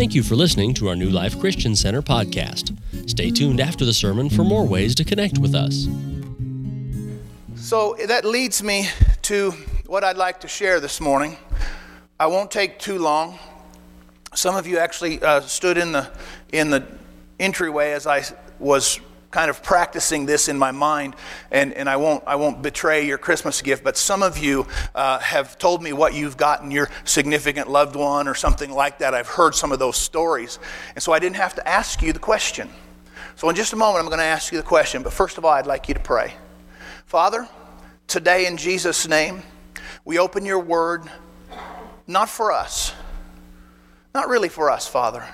Thank you for listening to our New Life Christian Center podcast. Stay tuned after the sermon for more ways to connect with us. So that leads me to what I'd like to share this morning. I won't take too long. Some of you actually uh, stood in the in the entryway as I was kind of practicing this in my mind, and, and I, won't, I won't betray your Christmas gift, but some of you uh, have told me what you've gotten your significant loved one or something like that. I've heard some of those stories, and so I didn't have to ask you the question. So, in just a moment, I'm going to ask you the question, but first of all, I'd like you to pray. Father, today in Jesus' name, we open your word not for us, not really for us, Father,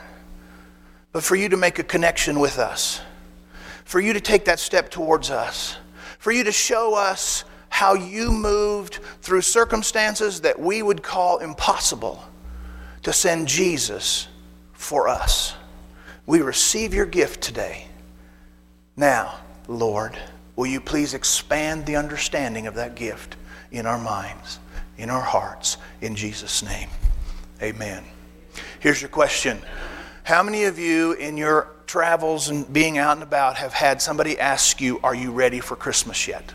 but for you to make a connection with us for you to take that step towards us, for you to show us how you moved through circumstances that we would call impossible to send Jesus for us. We receive your gift today. Now, Lord, will you please expand the understanding of that gift in our minds, in our hearts, in Jesus' name? Amen. Here's your question How many of you in your travels and being out and about have had somebody ask you, Are you ready for Christmas yet?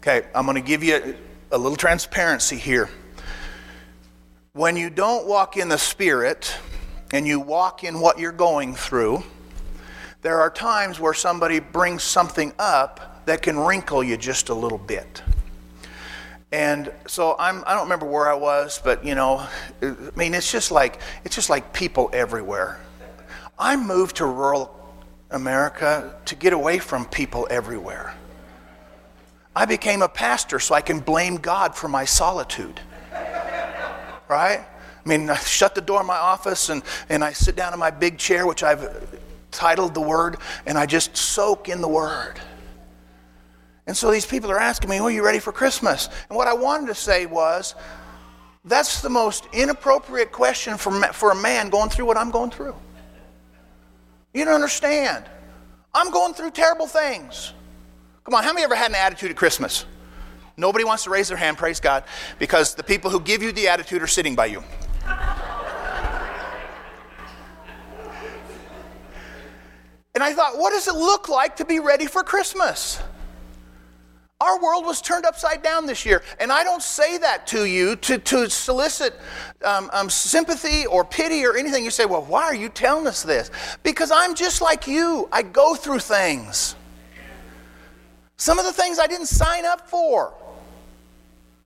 Okay, I'm going to give you a, little transparency here. When you don't walk in the Spirit and you walk in what you're going through, there are times where somebody brings something up that can wrinkle you just a little bit. And so I'm, I don't remember where I was, but you know, I mean, it's just like it's just like people everywhere. I moved to rural America to get away from people everywhere. I became a pastor so I can blame God for my solitude. Right? I mean, I shut the door of my office and, and I sit down in my big chair, which I've titled The Word, and I just soak in the Word. And so these people are asking me, Are you ready for Christmas? And what I wanted to say was, That's the most inappropriate question for, for a man going through what I'm going through. You don't understand. I'm going through terrible things. Come on, how many ever had an attitude at Christmas? Nobody wants to raise their hand, praise God, because the people who give you the attitude are sitting by you. and I thought, what does it look like to be ready for Christmas? Our world was turned upside down this year. And I don't say that to you to, to solicit um, um, sympathy or pity or anything. You say, well, why are you telling us this? Because I'm just like you. I go through things. Some of the things I didn't sign up for,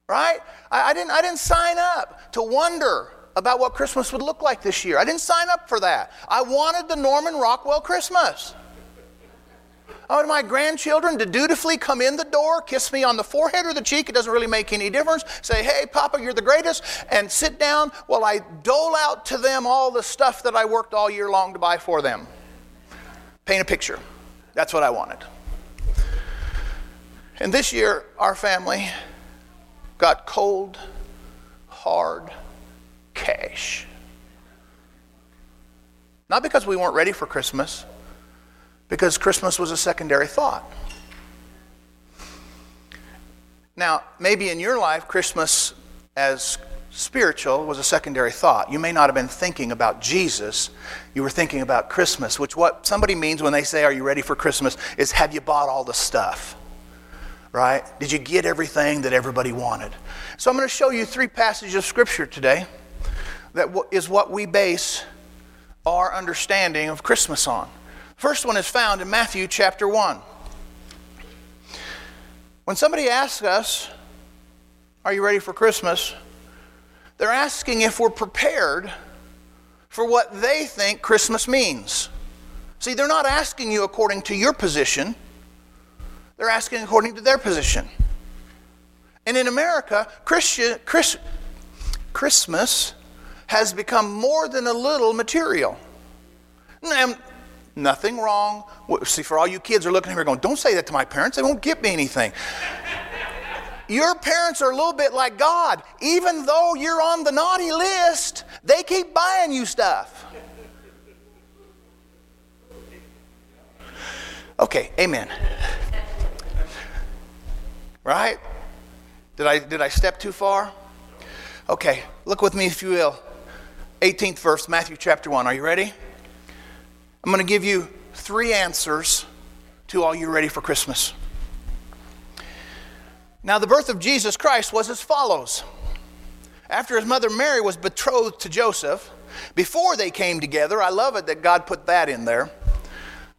right? I, I, didn't, I didn't sign up to wonder about what Christmas would look like this year. I didn't sign up for that. I wanted the Norman Rockwell Christmas. I want my grandchildren to dutifully come in the door, kiss me on the forehead or the cheek, it doesn't really make any difference. Say, hey, Papa, you're the greatest, and sit down while I dole out to them all the stuff that I worked all year long to buy for them. Paint a picture. That's what I wanted. And this year, our family got cold, hard cash. Not because we weren't ready for Christmas because Christmas was a secondary thought. Now, maybe in your life, Christmas as spiritual was a secondary thought. You may not have been thinking about Jesus, you were thinking about Christmas, which what somebody means when they say, Are you ready for Christmas? is have you bought all the stuff? Right? Did you get everything that everybody wanted? So I'm going to show you three passages of Scripture today that is what we base our understanding of Christmas on. First one is found in Matthew chapter 1. When somebody asks us, Are you ready for Christmas? they're asking if we're prepared for what they think Christmas means. See, they're not asking you according to your position, they're asking according to their position. And in America, Chris, Christmas has become more than a little material. Now, Nothing wrong. See, for all you kids are looking at me going, don't say that to my parents. They won't give me anything. Your parents are a little bit like God. Even though you're on the naughty list, they keep buying you stuff. Okay, amen. Right? Did I, did I step too far? Okay, look with me if you will. 18th verse, Matthew chapter 1. Are you ready? I'm going to give you three answers to all you ready for Christmas. Now, the birth of Jesus Christ was as follows. After his mother Mary was betrothed to Joseph, before they came together, I love it that God put that in there.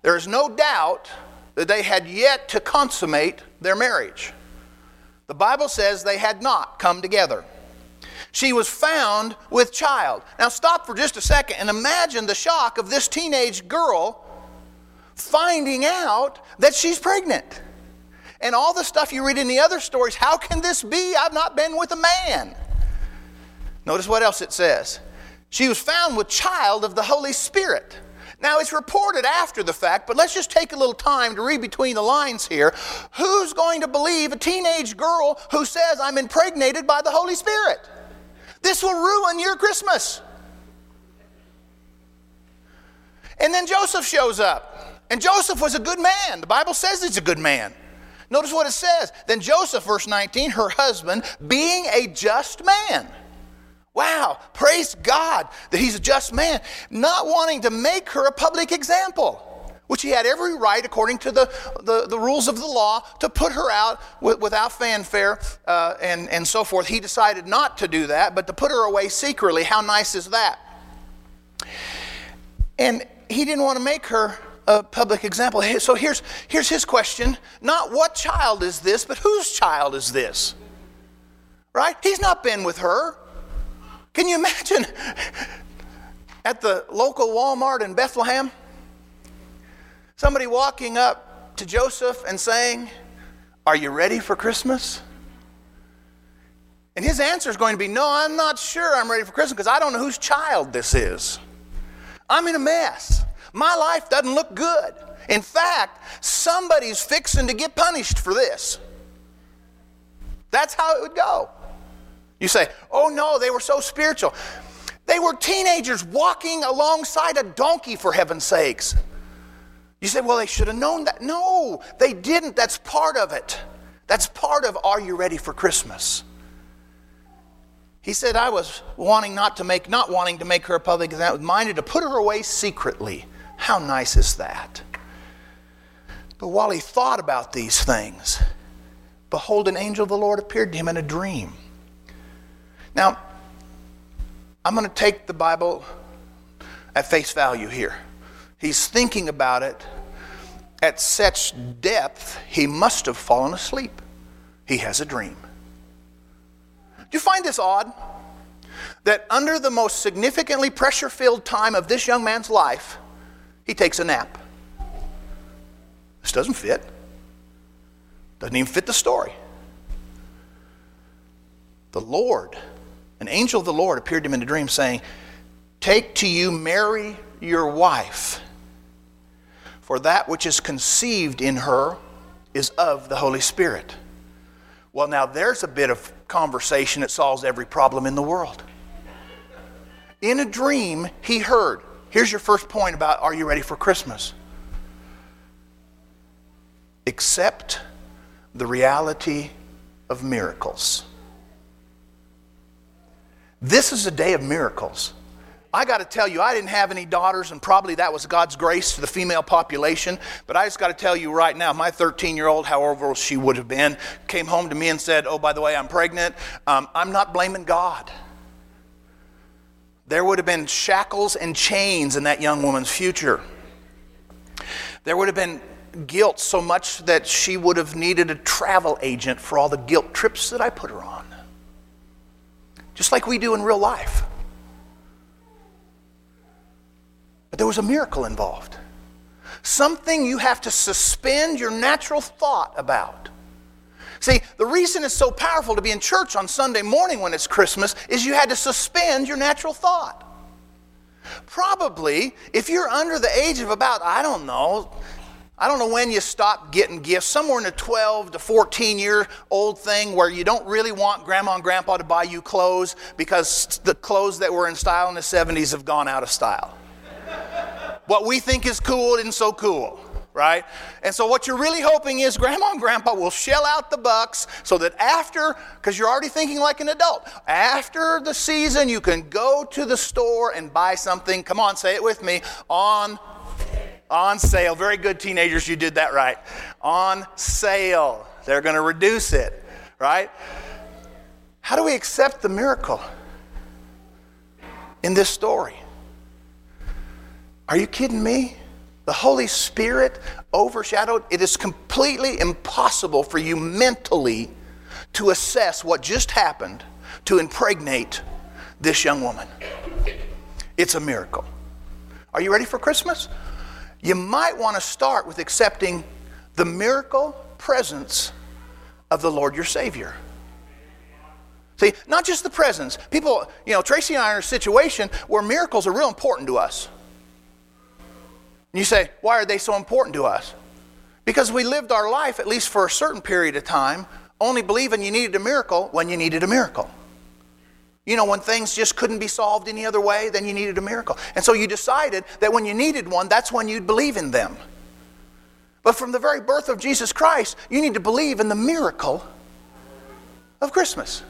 There is no doubt that they had yet to consummate their marriage. The Bible says they had not come together. She was found with child. Now, stop for just a second and imagine the shock of this teenage girl finding out that she's pregnant. And all the stuff you read in the other stories how can this be? I've not been with a man. Notice what else it says. She was found with child of the Holy Spirit. Now, it's reported after the fact, but let's just take a little time to read between the lines here. Who's going to believe a teenage girl who says, I'm impregnated by the Holy Spirit? This will ruin your Christmas. And then Joseph shows up. And Joseph was a good man. The Bible says he's a good man. Notice what it says. Then Joseph, verse 19, her husband, being a just man. Wow, praise God that he's a just man, not wanting to make her a public example, which he had every right, according to the, the, the rules of the law, to put her out without fanfare uh, and, and so forth. He decided not to do that, but to put her away secretly. How nice is that? And he didn't want to make her a public example. So here's, here's his question not what child is this, but whose child is this? Right? He's not been with her. Can you imagine at the local Walmart in Bethlehem? Somebody walking up to Joseph and saying, Are you ready for Christmas? And his answer is going to be, No, I'm not sure I'm ready for Christmas because I don't know whose child this is. I'm in a mess. My life doesn't look good. In fact, somebody's fixing to get punished for this. That's how it would go. You say, oh no, they were so spiritual. They were teenagers walking alongside a donkey, for heaven's sakes. You say, well, they should have known that. No, they didn't. That's part of it. That's part of Are You Ready for Christmas? He said, I was wanting not to make, not wanting to make her a public example, minded to put her away secretly. How nice is that? But while he thought about these things, behold, an angel of the Lord appeared to him in a dream. Now, I'm going to take the Bible at face value here. He's thinking about it at such depth, he must have fallen asleep. He has a dream. Do you find this odd? That under the most significantly pressure filled time of this young man's life, he takes a nap. This doesn't fit. Doesn't even fit the story. The Lord an angel of the Lord appeared to him in a dream, saying, Take to you Mary, your wife, for that which is conceived in her is of the Holy Spirit. Well, now there's a bit of conversation that solves every problem in the world. In a dream, he heard. Here's your first point about are you ready for Christmas? Accept the reality of miracles. This is a day of miracles. I got to tell you, I didn't have any daughters, and probably that was God's grace to the female population. But I just got to tell you right now, my 13 year old, however old she would have been, came home to me and said, Oh, by the way, I'm pregnant. Um, I'm not blaming God. There would have been shackles and chains in that young woman's future. There would have been guilt so much that she would have needed a travel agent for all the guilt trips that I put her on just like we do in real life. But there was a miracle involved. Something you have to suspend your natural thought about. See, the reason it's so powerful to be in church on Sunday morning when it's Christmas is you had to suspend your natural thought. Probably, if you're under the age of about, I don't know, I don't know when you stop getting gifts, somewhere in the 12 to 14 year old thing where you don't really want grandma and grandpa to buy you clothes because the clothes that were in style in the 70s have gone out of style. What we think is cool isn't so cool. right? And so what you're really hoping is grandma and grandpa will shell out the bucks so that after, because you're already thinking like an adult, after the season you can go to the store and buy something, come on, say it with me, on on sale. Very good teenagers, you did that right. On sale. They're going to reduce it, right? How do we accept the miracle in this story? Are you kidding me? The Holy Spirit overshadowed. It is completely impossible for you mentally to assess what just happened to impregnate this young woman. It's a miracle. Are you ready for Christmas? You might want to start with accepting the miracle presence of the Lord your Savior. See, not just the presence. People, you know, Tracy and I are in a situation where miracles are real important to us. And you say, why are they so important to us? Because we lived our life, at least for a certain period of time, only believing you needed a miracle when you needed a miracle. You know, when things just couldn't be solved any other way, then you needed a miracle. And so you decided that when you needed one, that's when you'd believe in them. But from the very birth of Jesus Christ, you need to believe in the miracle of Christmas.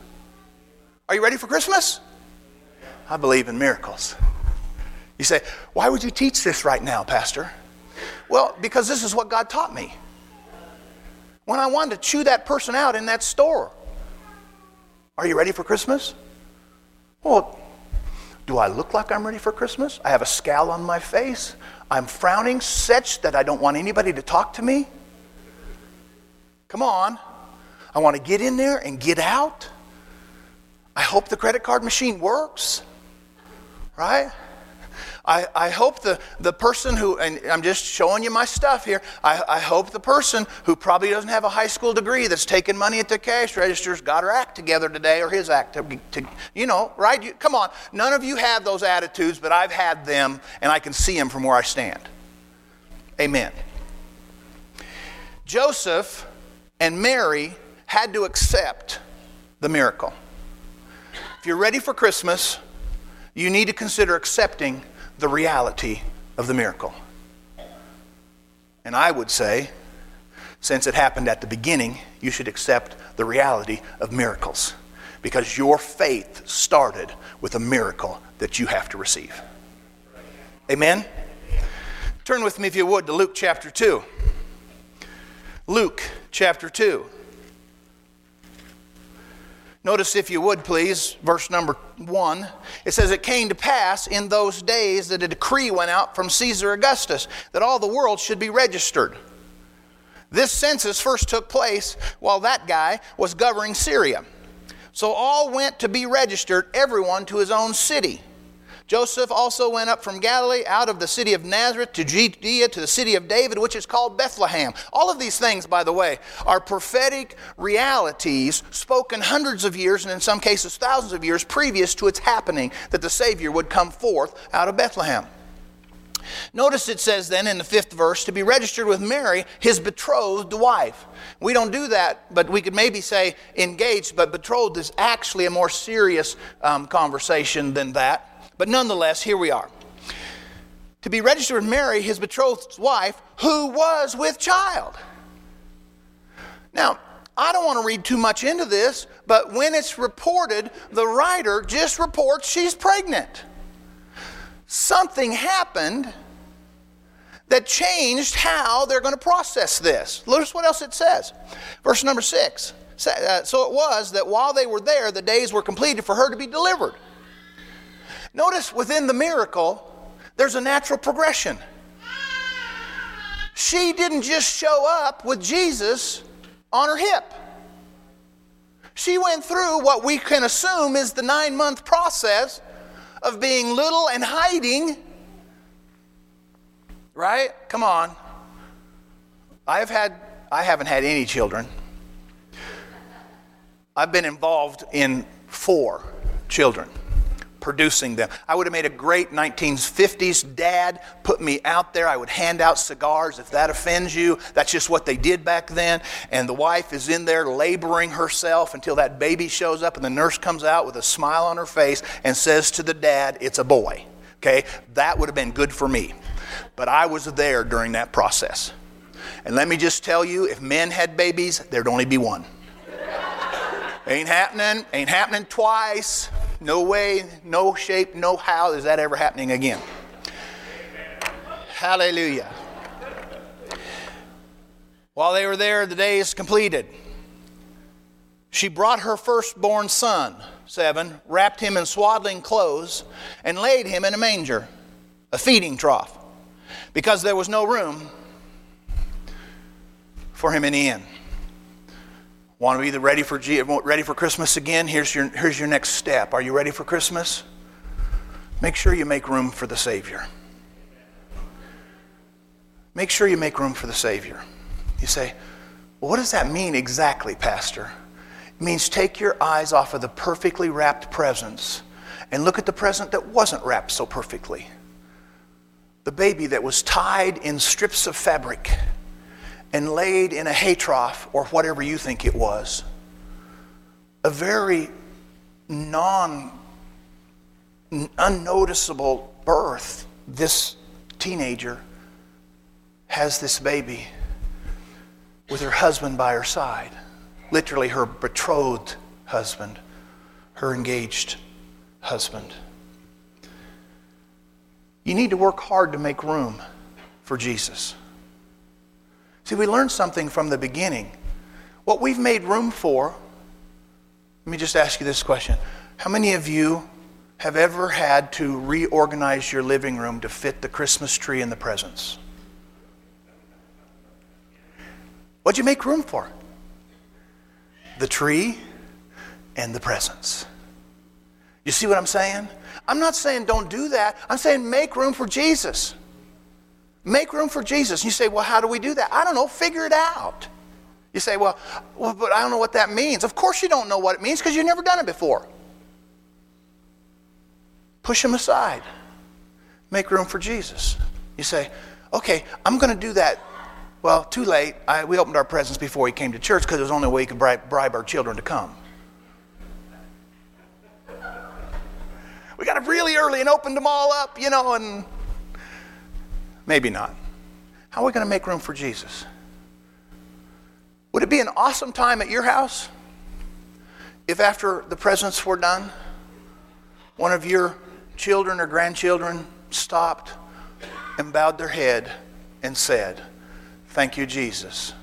Are you ready for Christmas? I believe in miracles. You say, why would you teach this right now, Pastor? Well, because this is what God taught me. When I wanted to chew that person out in that store, are you ready for Christmas? Well, do I look like I'm ready for Christmas? I have a scowl on my face. I'm frowning such that I don't want anybody to talk to me. Come on. I want to get in there and get out. I hope the credit card machine works. Right? I, I hope the, the person who, and I'm just showing you my stuff here, I, I hope the person who probably doesn't have a high school degree that's taking money at the cash registers got her act together today or his act, to, to you know, right? You, come on. None of you have those attitudes, but I've had them and I can see them from where I stand. Amen. Joseph and Mary had to accept the miracle. If you're ready for Christmas, you need to consider accepting the reality of the miracle. And I would say, since it happened at the beginning, you should accept the reality of miracles because your faith started with a miracle that you have to receive. Amen? Turn with me, if you would, to Luke chapter 2. Luke chapter 2. Notice, if you would please, verse number one. It says, It came to pass in those days that a decree went out from Caesar Augustus that all the world should be registered. This census first took place while that guy was governing Syria. So all went to be registered, everyone to his own city. Joseph also went up from Galilee out of the city of Nazareth to Judea to the city of David, which is called Bethlehem. All of these things, by the way, are prophetic realities spoken hundreds of years and in some cases thousands of years previous to its happening that the Savior would come forth out of Bethlehem. Notice it says then in the fifth verse to be registered with Mary, his betrothed wife. We don't do that, but we could maybe say engaged, but betrothed is actually a more serious um, conversation than that. But nonetheless, here we are. To be registered with Mary, his betrothed wife, who was with child. Now, I don't want to read too much into this, but when it's reported, the writer just reports she's pregnant. Something happened that changed how they're going to process this. Notice what else it says. Verse number six. Uh, so it was that while they were there, the days were completed for her to be delivered. Notice within the miracle, there's a natural progression. She didn't just show up with Jesus on her hip. She went through what we can assume is the nine month process of being little and hiding. Right? Come on. I've had, I haven't had any children. I've been involved in four children producing them. I would have made a great 1950s dad, put me out there. I would hand out cigars if that offends you. That's just what they did back then. And the wife is in there laboring herself until that baby shows up and the nurse comes out with a smile on her face and says to the dad, It's a boy. Okay? That would have been good for me. But I was there during that process. And let me just tell you if men had babies, there'd only be one. ain't happening, ain't happening twice. No way, no shape, no how is that ever happening again. Hallelujah. While they were there, the day is completed. She brought her firstborn son, seven, wrapped him in swaddling clothes, and laid him in a manger, a feeding trough, because there was no room for him in the inn. Want to be ready for, ready for Christmas again? Here's your, here's your next step. Are you ready for Christmas? Make sure you make room for the Savior. Make sure you make room for the Savior. You say, well, what does that mean exactly, Pastor? It means take your eyes off of the perfectly wrapped presents and look at the present that wasn't wrapped so perfectly. The baby that was tied in strips of fabric and laid in a hay trough or whatever you think it was. A very non unnoticeable birth. This teenager has this baby with her husband by her side, literally her betrothed husband, her engaged husband. You need to work hard to make room for Jesus. See, we learned something from the beginning. What we've made room for, let me just ask you this question. How many of you have ever had to reorganize your living room to fit the Christmas tree and the presents? What'd you make room for? The tree and the presents. You see what I'm saying? I'm not saying don't do that. I'm saying make room for Jesus. Make room for Jesus. You say, well, how do we do that? I don't know. Figure it out. You say, well, well but I don't know what that means. Of course you don't know what it means because you've never done it before. Push him aside. Make room for Jesus. You say, okay, I'm going to do that well, too late. I, we opened our presents before he came to church because it was the only way we could bribe, bribe our children to come. We got up really early and opened them all up, you know, and maybe not. How are we going to make room for Jesus? Would it be an awesome time at your house if after the presents were done, one of your children or grandchildren stopped and bowed their head and said, Thank you, Jesus,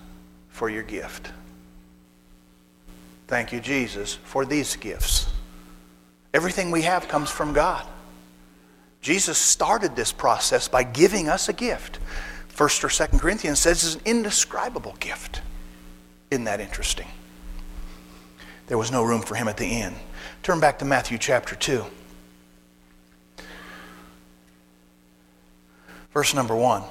for your gift. Thank you, Jesus, for these gifts. Everything we have comes from God. Jesus started this process by giving us a gift. First or Second Corinthians says it's an indescribable gift. Isn't that interesting? There was no room for him at the inn. Turn back to Matthew chapter 2. Verse number 1.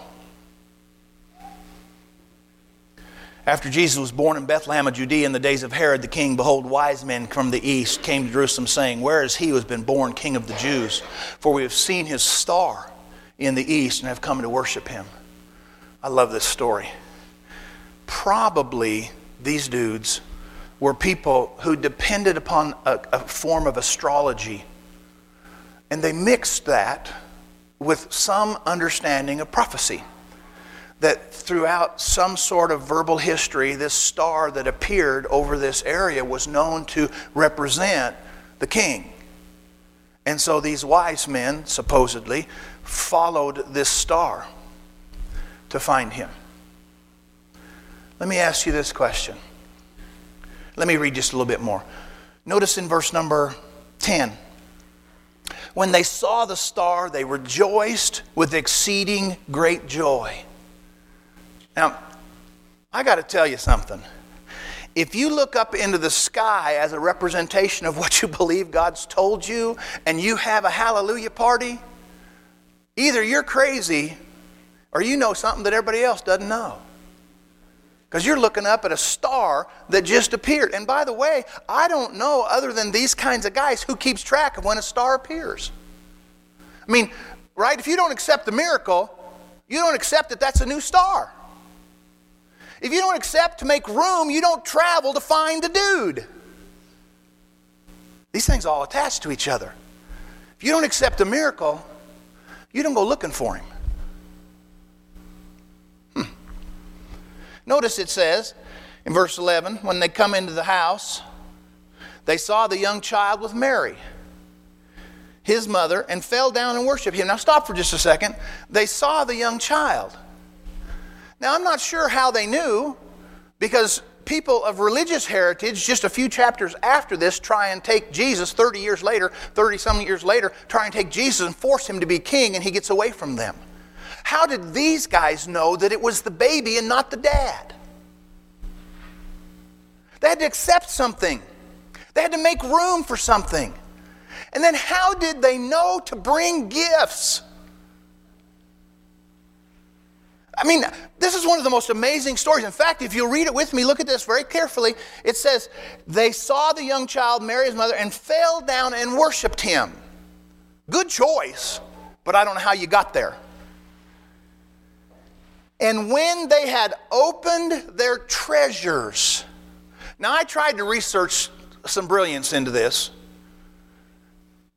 After Jesus was born in Bethlehem of Judea in the days of Herod the king, behold, wise men from the east came to Jerusalem, saying, Where is he who has been born king of the Jews? For we have seen his star in the east and have come to worship him. I love this story. Probably these dudes were people who depended upon a, a form of astrology, and they mixed that with some understanding of prophecy that throughout some sort of verbal history, this star that appeared over this area was known to represent the king. And so these wise men, supposedly, followed this star to find him. Let me ask you this question. Let me read just a little bit more. Notice in verse number 10 when they saw the star, they rejoiced with exceeding great joy. Now, I got to tell you something. If you look up into the sky as a representation of what you believe God's told you and you have a hallelujah party, either you're crazy or you know something that everybody else doesn't know. Because you're looking up at a star that just appeared. And by the way, I don't know, other than these kinds of guys, who keeps track of when a star appears. I mean, right? If you don't accept the miracle, you don't accept that that's a new star. If you don't accept to make room, you don't travel to find the dude. These things all attach to each other. If you don't accept a miracle, you don't go looking for him. Hmm. Notice it says in verse 11 when they come into the house, they saw the young child with Mary, his mother, and fell down and worshiped him. Now, stop for just a second. They saw the young child. Now, I'm not sure how they knew because people of religious heritage, just a few chapters after this, try and take Jesus 30 years later, 30 some years later, try and take Jesus and force him to be king, and he gets away from them. How did these guys know that it was the baby and not the dad? They had to accept something, they had to make room for something. And then, how did they know to bring gifts? I mean, this is one of the most amazing stories. In fact, if you read it with me, look at this very carefully. It says, They saw the young child, Mary's mother, and fell down and worshiped him. Good choice, but I don't know how you got there. And when they had opened their treasures, now I tried to research some brilliance into this,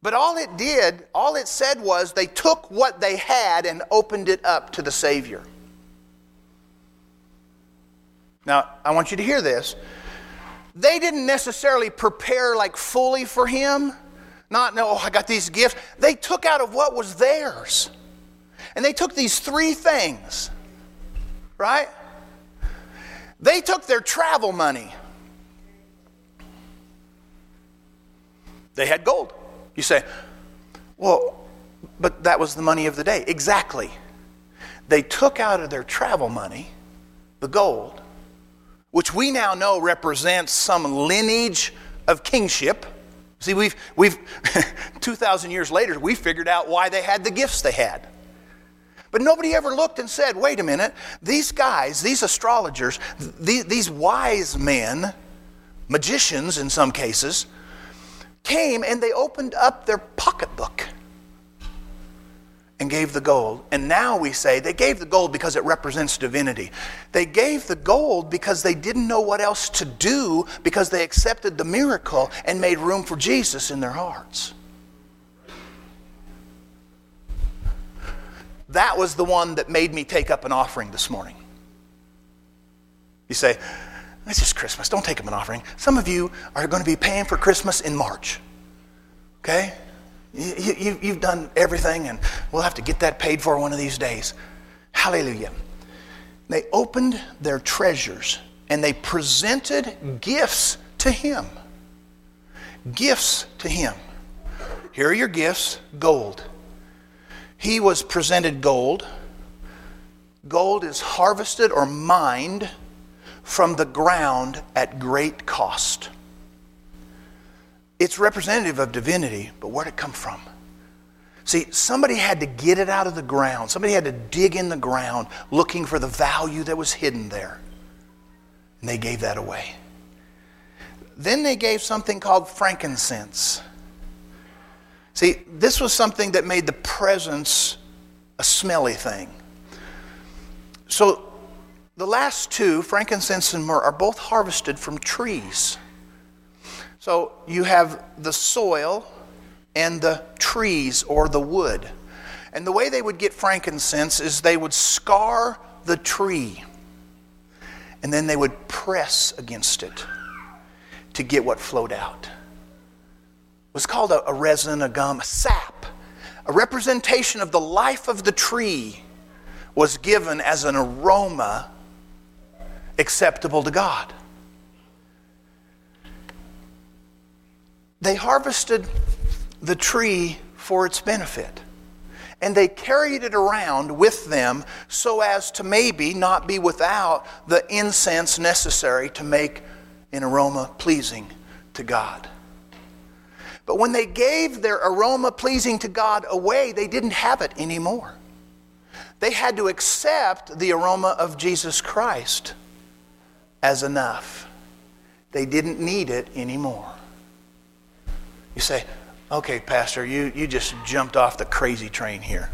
but all it did, all it said was they took what they had and opened it up to the Savior. Now, I want you to hear this. They didn't necessarily prepare like fully for him. Not, no, oh, I got these gifts. They took out of what was theirs. And they took these three things, right? They took their travel money. They had gold. You say, well, but that was the money of the day. Exactly. They took out of their travel money the gold which we now know represents some lineage of kingship. See, we've, we've 2,000 years later, we figured out why they had the gifts they had. But nobody ever looked and said, wait a minute, these guys, these astrologers, these, these wise men, magicians in some cases, came and they opened up their pocketbook and gave the gold. And now we say they gave the gold because it represents divinity. They gave the gold because they didn't know what else to do because they accepted the miracle and made room for Jesus in their hearts. That was the one that made me take up an offering this morning. You say, it's just Christmas. Don't take up an offering. Some of you are going to be paying for Christmas in March. Okay? You, you, you've done everything, and we'll have to get that paid for one of these days. Hallelujah. They opened their treasures and they presented gifts to him. Gifts to him. Here are your gifts gold. He was presented gold. Gold is harvested or mined from the ground at great cost. It's representative of divinity, but where'd it come from? See, somebody had to get it out of the ground. Somebody had to dig in the ground looking for the value that was hidden there. And they gave that away. Then they gave something called frankincense. See, this was something that made the presence a smelly thing. So the last two, frankincense and myrrh, are both harvested from trees. So you have the soil and the trees or the wood. And the way they would get frankincense is they would scar the tree and then they would press against it to get what flowed out. It was called a, a resin, a gum, a sap. A representation of the life of the tree was given as an aroma acceptable to God. They harvested the tree for its benefit. And they carried it around with them so as to maybe not be without the incense necessary to make an aroma pleasing to God. But when they gave their aroma pleasing to God away, they didn't have it anymore. They had to accept the aroma of Jesus Christ as enough. They didn't need it anymore. You say, okay, Pastor, you, you just jumped off the crazy train here.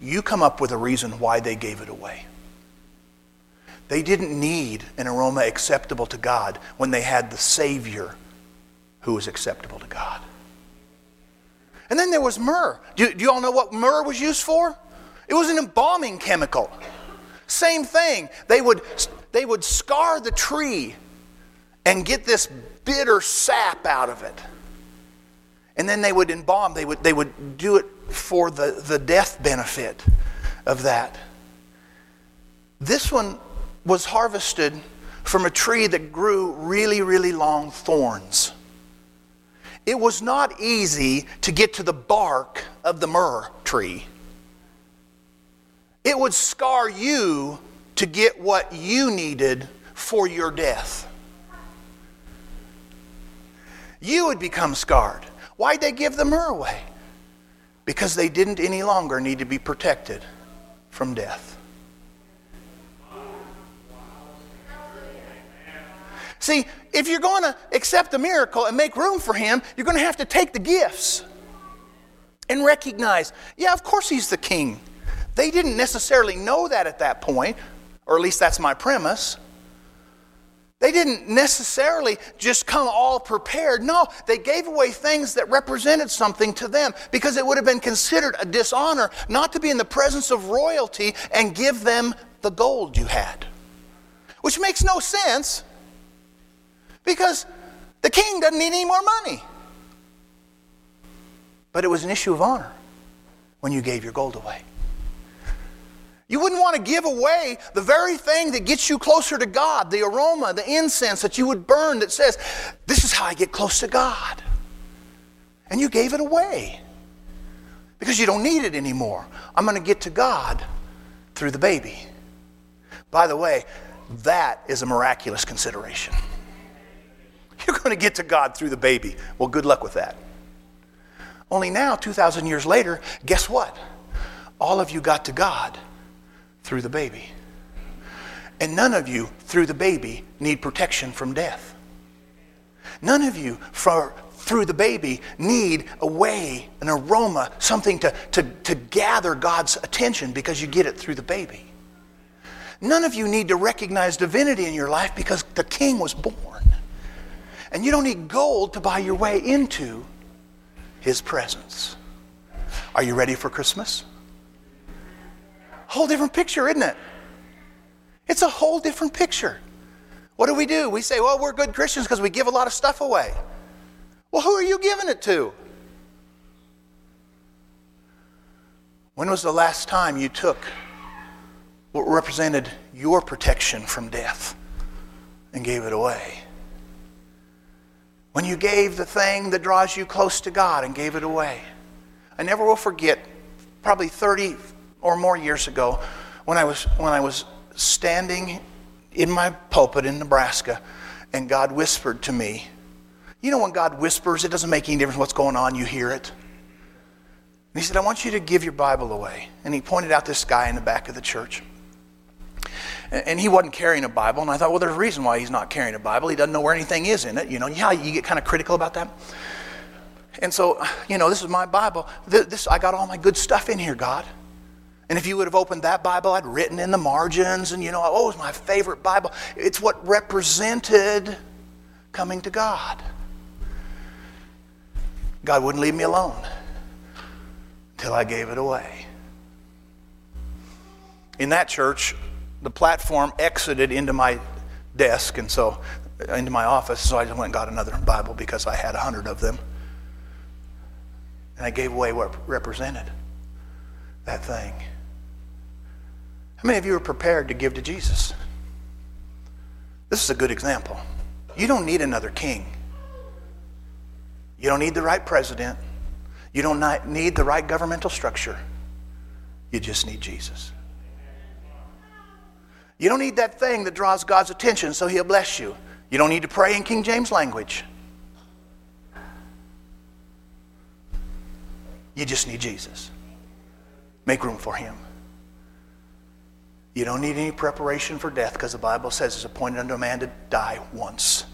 You come up with a reason why they gave it away. They didn't need an aroma acceptable to God when they had the Savior who was acceptable to God. And then there was myrrh. Do, do you all know what myrrh was used for? It was an embalming chemical. Same thing. They would, they would scar the tree and get this bitter sap out of it. And then they would embalm, they would, they would do it for the, the death benefit of that. This one was harvested from a tree that grew really, really long thorns. It was not easy to get to the bark of the myrrh tree. It would scar you to get what you needed for your death. You would become scarred. Why'd they give the myrrh away? Because they didn't any longer need to be protected from death. See, if you're going to accept the miracle and make room for him, you're going to have to take the gifts and recognize, yeah, of course he's the king. They didn't necessarily know that at that point, or at least that's my premise. They didn't necessarily just come all prepared. No, they gave away things that represented something to them because it would have been considered a dishonor not to be in the presence of royalty and give them the gold you had. Which makes no sense because the king doesn't need any more money. But it was an issue of honor when you gave your gold away. You wouldn't want to give away the very thing that gets you closer to God, the aroma, the incense that you would burn that says, This is how I get close to God. And you gave it away because you don't need it anymore. I'm going to get to God through the baby. By the way, that is a miraculous consideration. You're going to get to God through the baby. Well, good luck with that. Only now, 2,000 years later, guess what? All of you got to God through the baby. And none of you, through the baby, need protection from death. None of you, for, through the baby, need a way, an aroma, something to, to, to gather God's attention because you get it through the baby. None of you need to recognize divinity in your life because the king was born. And you don't need gold to buy your way into his presence. Are you ready for Christmas? Whole different picture, isn't it? It's a whole different picture. What do we do? We say, well, we're good Christians because we give a lot of stuff away. Well, who are you giving it to? When was the last time you took what represented your protection from death and gave it away? when you gave the thing that draws you close to God and gave it away. I never will forget, probably 30 or more years ago, when I was, when I was standing in my pulpit in Nebraska and God whispered to me. You know, when God whispers, it doesn't make any difference what's going on, you hear it. And he said, I want you to give your Bible away. And he pointed out this guy in the back of the church. And he wasn't carrying a Bible. And I thought, well, there's a reason why he's not carrying a Bible. He doesn't know where anything is in it. You know, yeah, you get kind of critical about that. And so, you know, this is my Bible. This, I got all my good stuff in here, God. And if you would have opened that Bible, I'd written in the margins, and you know, oh, it's my favorite Bible. It's what represented coming to God. God wouldn't leave me alone until I gave it away. In that church, the platform exited into my desk, and so into my office. So I just went and got another Bible because I had a hundred of them, and I gave away what represented that thing. How many of you are prepared to give to Jesus? This is a good example. You don't need another king. You don't need the right president. You don't need the right governmental structure. You just need Jesus. You don't need that thing that draws God's attention so He'll bless you. You don't need to pray in King James language. You just need Jesus. Make room for Him. You don't need any preparation for death because the Bible says it's appointed unto a man to die once.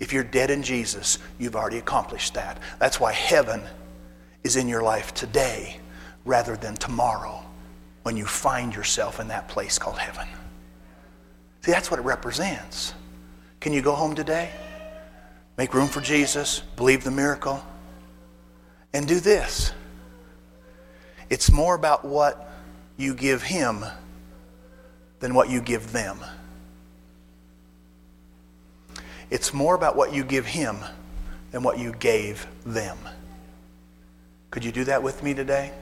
If you're dead in Jesus, you've already accomplished that. That's why heaven is in your life today rather than tomorrow when you find yourself in that place called heaven. See, that's what it represents. Can you go home today? Make room for Jesus, believe the miracle, and do this. It's more about what you give Him than what you give them. It's more about what you give Him than what you gave them. Could you do that with me today?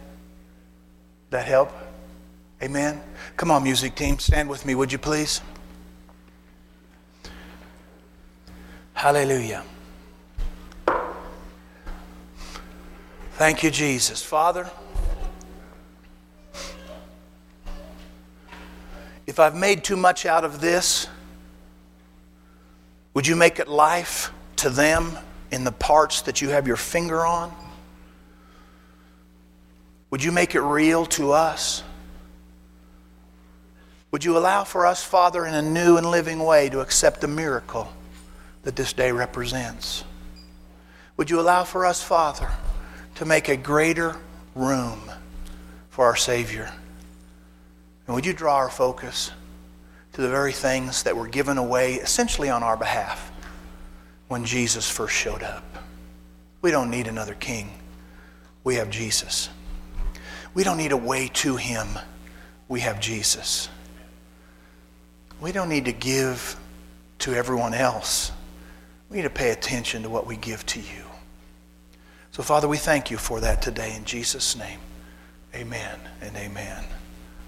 That help? Amen. Come on, music team, stand with me, would you please? Hallelujah. Thank you, Jesus. Father, if I've made too much out of this, would you make it life to them in the parts that you have your finger on? Would you make it real to us? Would you allow for us, Father, in a new and living way to accept the miracle that this day represents? Would you allow for us, Father, to make a greater room for our Savior? And would you draw our focus to the very things that were given away essentially on our behalf when Jesus first showed up? We don't need another king. We have Jesus. We don't need a way to him. We have Jesus. We don't need to give to everyone else. We need to pay attention to what we give to you. So, Father, we thank you for that today in Jesus' name. Amen and amen.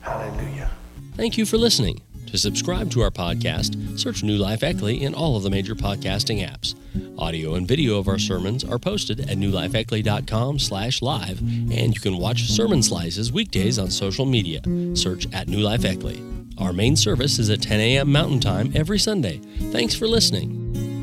Hallelujah. Thank you for listening. To subscribe to our podcast, search New Life Eckley in all of the major podcasting apps. Audio and video of our sermons are posted at newlifeeckley.com slash live, and you can watch sermon slices weekdays on social media. Search at New Life Eckley. Our main service is at 10 a.m. Mountain Time every Sunday. Thanks for listening.